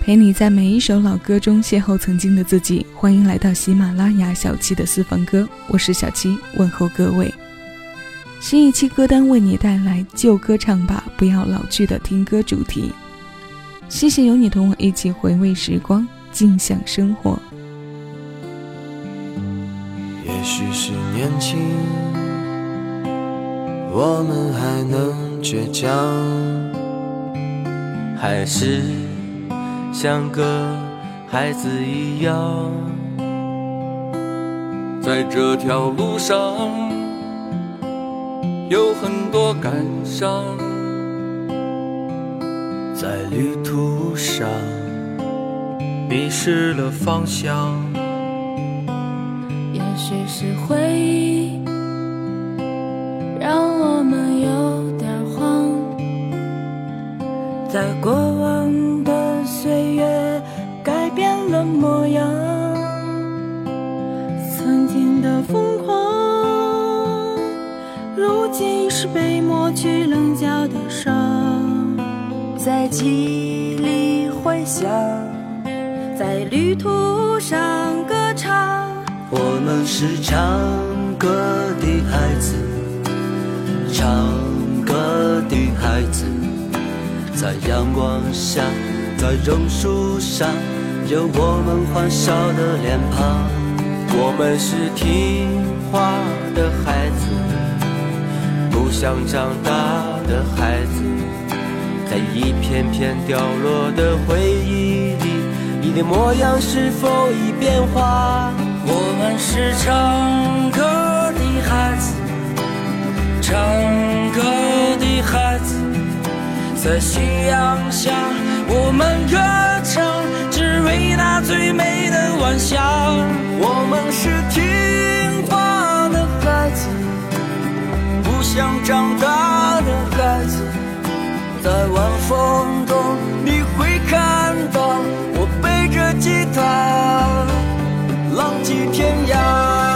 陪你在每一首老歌中邂逅曾经的自己。欢迎来到喜马拉雅小七的私房歌，我是小七，问候各位。新一期歌单为你带来旧歌唱吧，不要老去的听歌主题。谢谢有你同我一起回味时光，静享生活。也许是年轻，我们还能倔强，还是。像个孩子一样，在这条路上有很多感伤，在旅途上迷失了方向。只是回忆让我们有点慌，在过往的。岁月改变了模样，曾经的疯狂，如今是被抹去棱角的伤，在记忆里回响，在旅途上歌唱。我们是唱歌的孩子，唱歌的孩子，在阳光下。在榕树上，有我们欢笑的脸庞。我们是听话的孩子，不想长大的孩子。在一片片掉落的回忆里，你的模样是否已变化？是唱歌的孩子，唱歌的孩子，在夕阳下。我们歌唱，只为那最美的晚霞。我们是听话的孩子，不想长大的孩子。在晚风中，你会看到我背着吉他，浪迹天涯。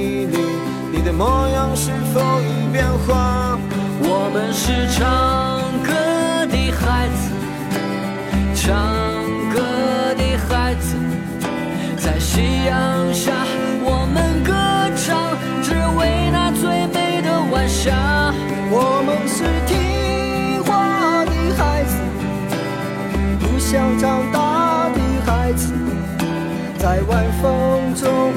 模样是否已变化？我们是唱歌的孩子，唱歌的孩子，在夕阳下我们歌唱，只为那最美的晚霞。我们是听话的孩子。不想长大的孩子，在晚风中，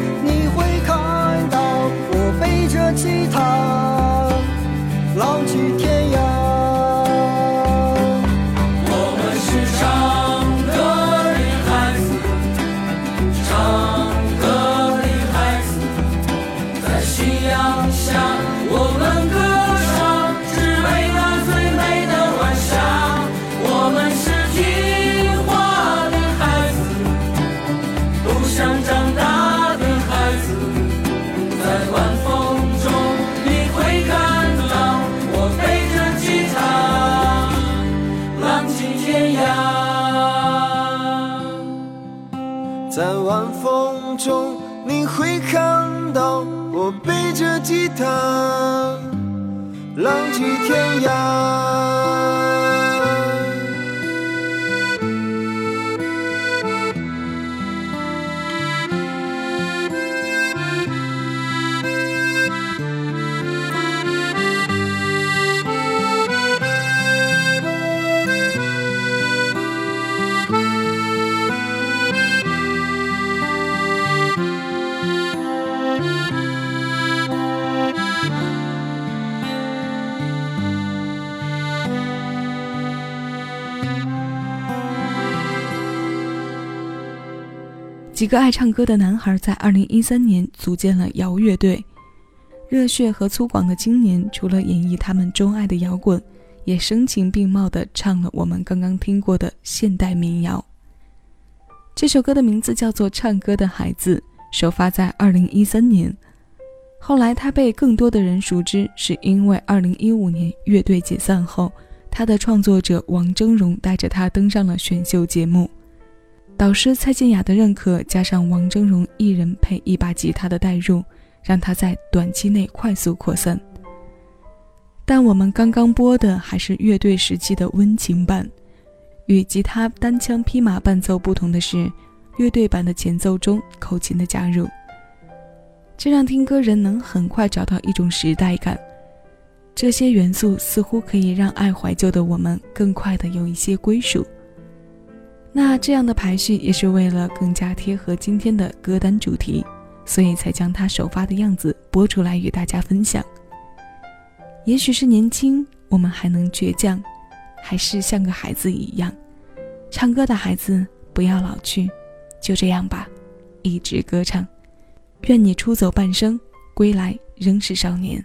着吉他，浪迹天涯。几个爱唱歌的男孩在2013年组建了摇乐队，热血和粗犷的青年除了演绎他们钟爱的摇滚，也声情并茂地唱了我们刚刚听过的现代民谣。这首歌的名字叫做《唱歌的孩子》，首发在2013年，后来他被更多的人熟知，是因为2015年乐队解散后，他的创作者王峥嵘带着他登上了选秀节目。导师蔡健雅的认可，加上王峥嵘一人配一把吉他的带入，让他在短期内快速扩散。但我们刚刚播的还是乐队时期的温情版，与吉他单枪匹马伴奏不同的是，乐队版的前奏中口琴的加入，这让听歌人能很快找到一种时代感。这些元素似乎可以让爱怀旧的我们更快的有一些归属。那这样的排序也是为了更加贴合今天的歌单主题，所以才将它首发的样子播出来与大家分享。也许是年轻，我们还能倔强，还是像个孩子一样，唱歌的孩子不要老去，就这样吧，一直歌唱。愿你出走半生，归来仍是少年。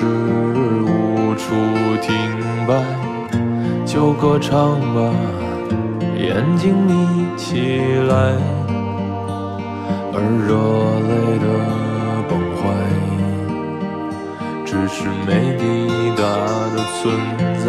是无处停摆。就歌唱吧，眼睛眯起来，而热泪的崩坏，只是没抵达的存在。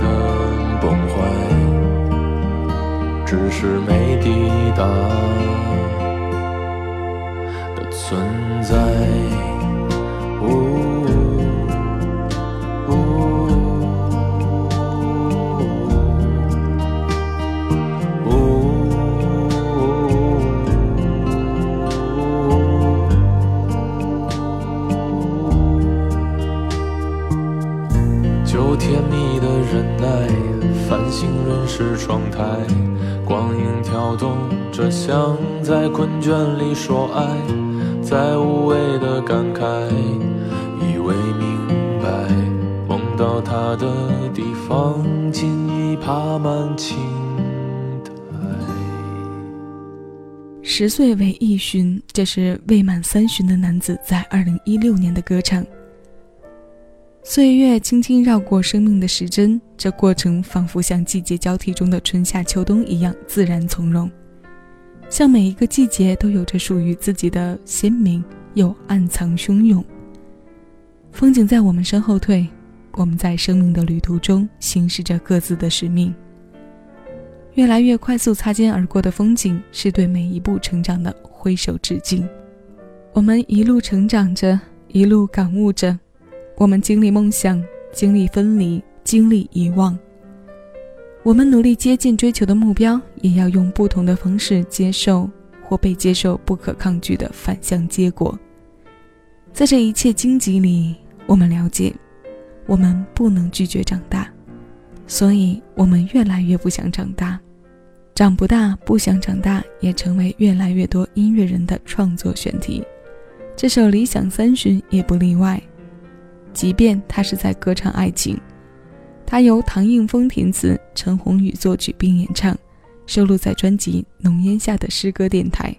崩坏，只是没抵达的存在。人是窗台，光影跳动着，像在困倦里说爱，在无谓的感慨，以为明白，梦到他的地方，尽已爬满青苔。十岁为一旬，这是未满三旬的男子在二零一六年的歌唱。岁月轻轻绕过生命的时针，这过程仿佛像季节交替中的春夏秋冬一样自然从容，像每一个季节都有着属于自己的鲜明又暗藏汹涌。风景在我们身后退，我们在生命的旅途中行驶着各自的使命。越来越快速擦肩而过的风景，是对每一步成长的挥手致敬。我们一路成长着，一路感悟着。我们经历梦想，经历分离，经历遗忘。我们努力接近追求的目标，也要用不同的方式接受或被接受不可抗拒的反向结果。在这一切荆棘里，我们了解，我们不能拒绝长大，所以我们越来越不想长大。长不大，不想长大，也成为越来越多音乐人的创作选题。这首《理想三旬》也不例外。即便他是在歌唱爱情，他由唐映枫填词，陈鸿宇作曲并演唱，收录在专辑《浓烟下的诗歌电台》。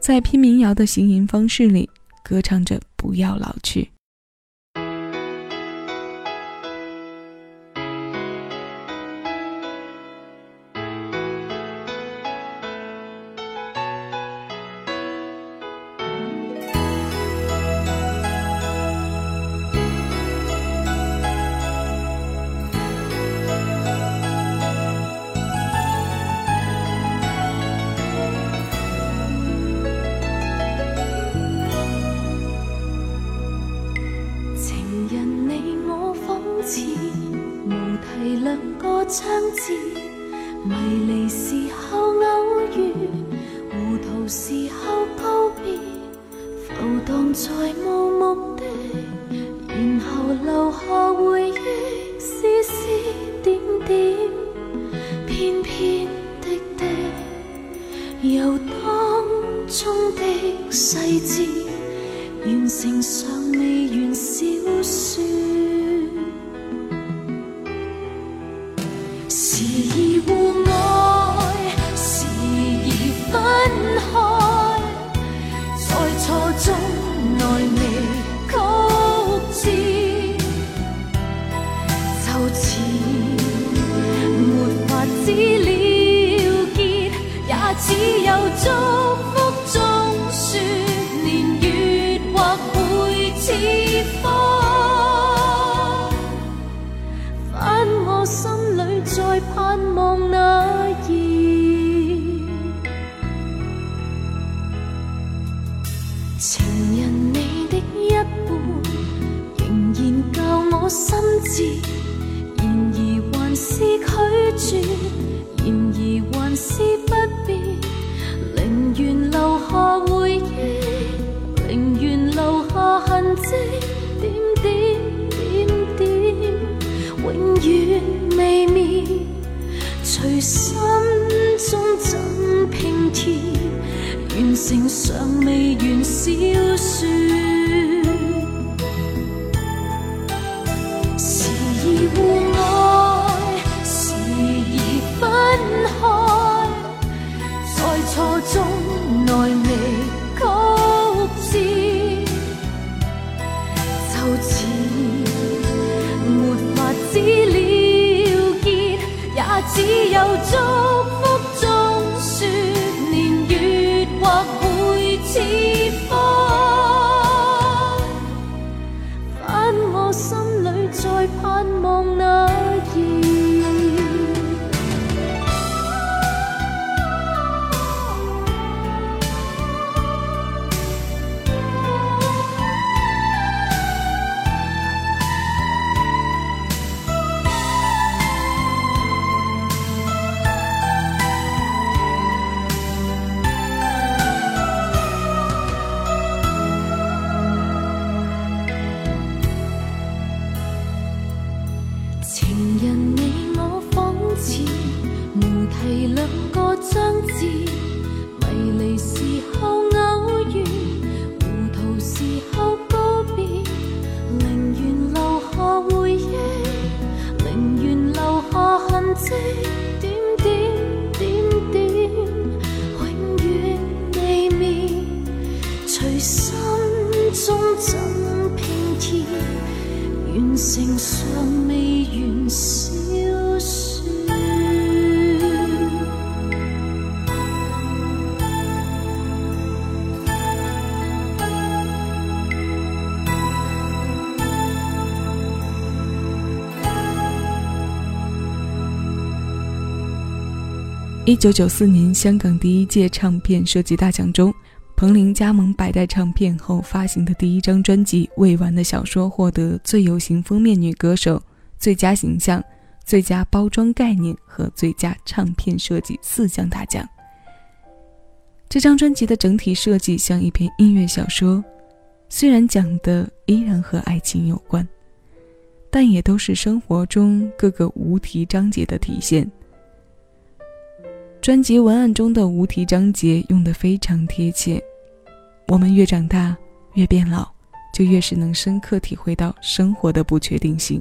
在拼民谣的行吟方式里，歌唱着不要老去。情人你的一半，仍然教我心智，然而还是拒绝，然而还是不变，宁愿留下回忆，宁愿留下痕迹，点点点点，永远未眠，随心中怎拼贴。成尚未完小说，怎拼貼，完成尚未完小說。一九九四年，香港第一届唱片设计大奖中，彭羚加盟百代唱片后发行的第一张专辑《未完的小说》获得最有型封面女歌手、最佳形象、最佳包装概念和最佳唱片设计四项大奖。这张专辑的整体设计像一篇音乐小说，虽然讲的依然和爱情有关，但也都是生活中各个无题章节的体现。专辑文案中的无题章节用得非常贴切。我们越长大，越变老，就越是能深刻体会到生活的不确定性。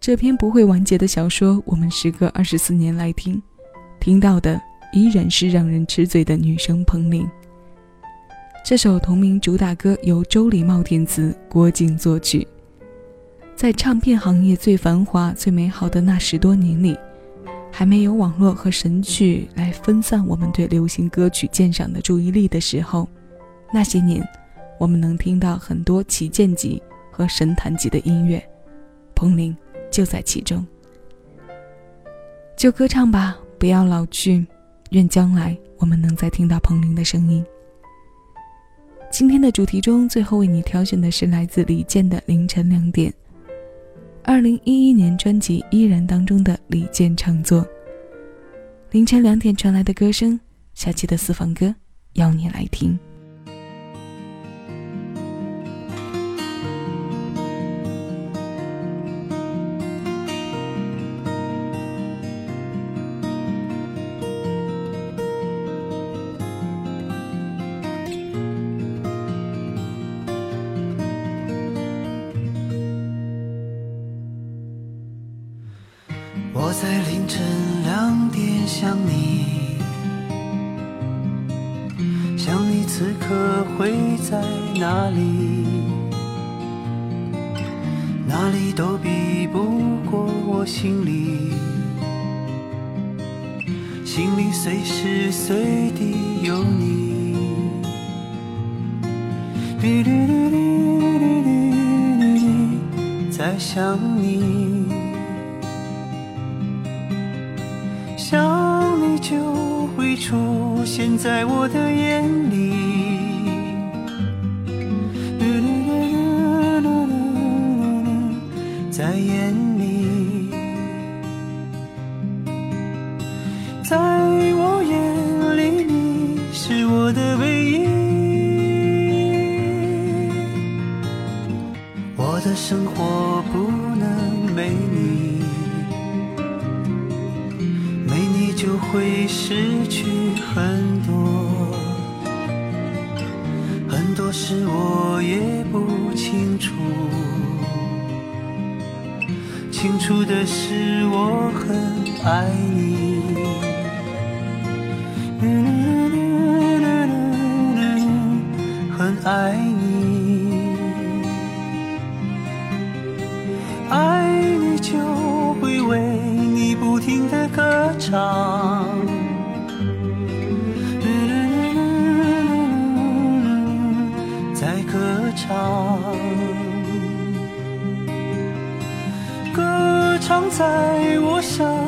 这篇不会完结的小说，我们时隔二十四年来听，听到的依然是让人吃醉的女声彭羚。这首同名主打歌由周礼茂填词，郭靖作曲。在唱片行业最繁华、最美好的那十多年里。还没有网络和神曲来分散我们对流行歌曲鉴赏的注意力的时候，那些年，我们能听到很多旗舰级和神坛级的音乐，彭羚就在其中。就歌唱吧，不要老去，愿将来我们能再听到彭羚的声音。今天的主题中，最后为你挑选的是来自李健的《凌晨两点》。二零一一年专辑《依然》当中的李健唱作。凌晨两点传来的歌声，下期的私房歌邀你来听。在凌晨两点想你，想你此刻会在哪里？哪里都比不过我心里，心里随时随地有你。滴滴滴滴滴滴滴，在想你。出现在我的眼里，在眼里，在我眼里你是我的唯一。我的生活不能没你。没你就会很多，很多事我也不清楚。清楚的是我很爱你，在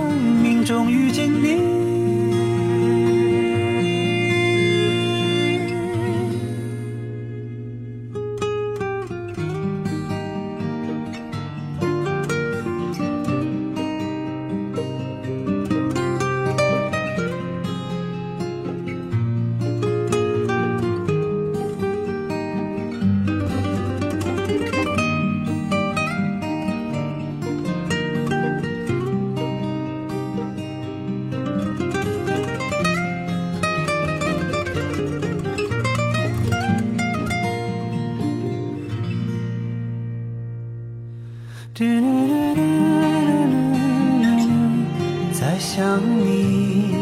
只在想你，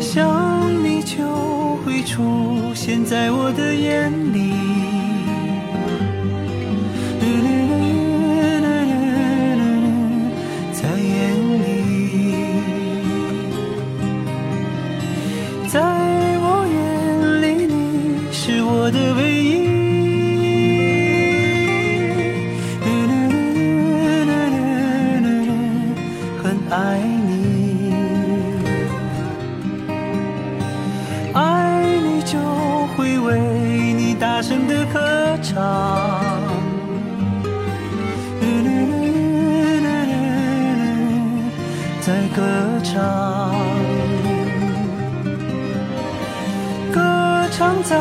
想你就会出现在我的眼里。爱你就会为你大声的歌唱。在歌唱，歌唱在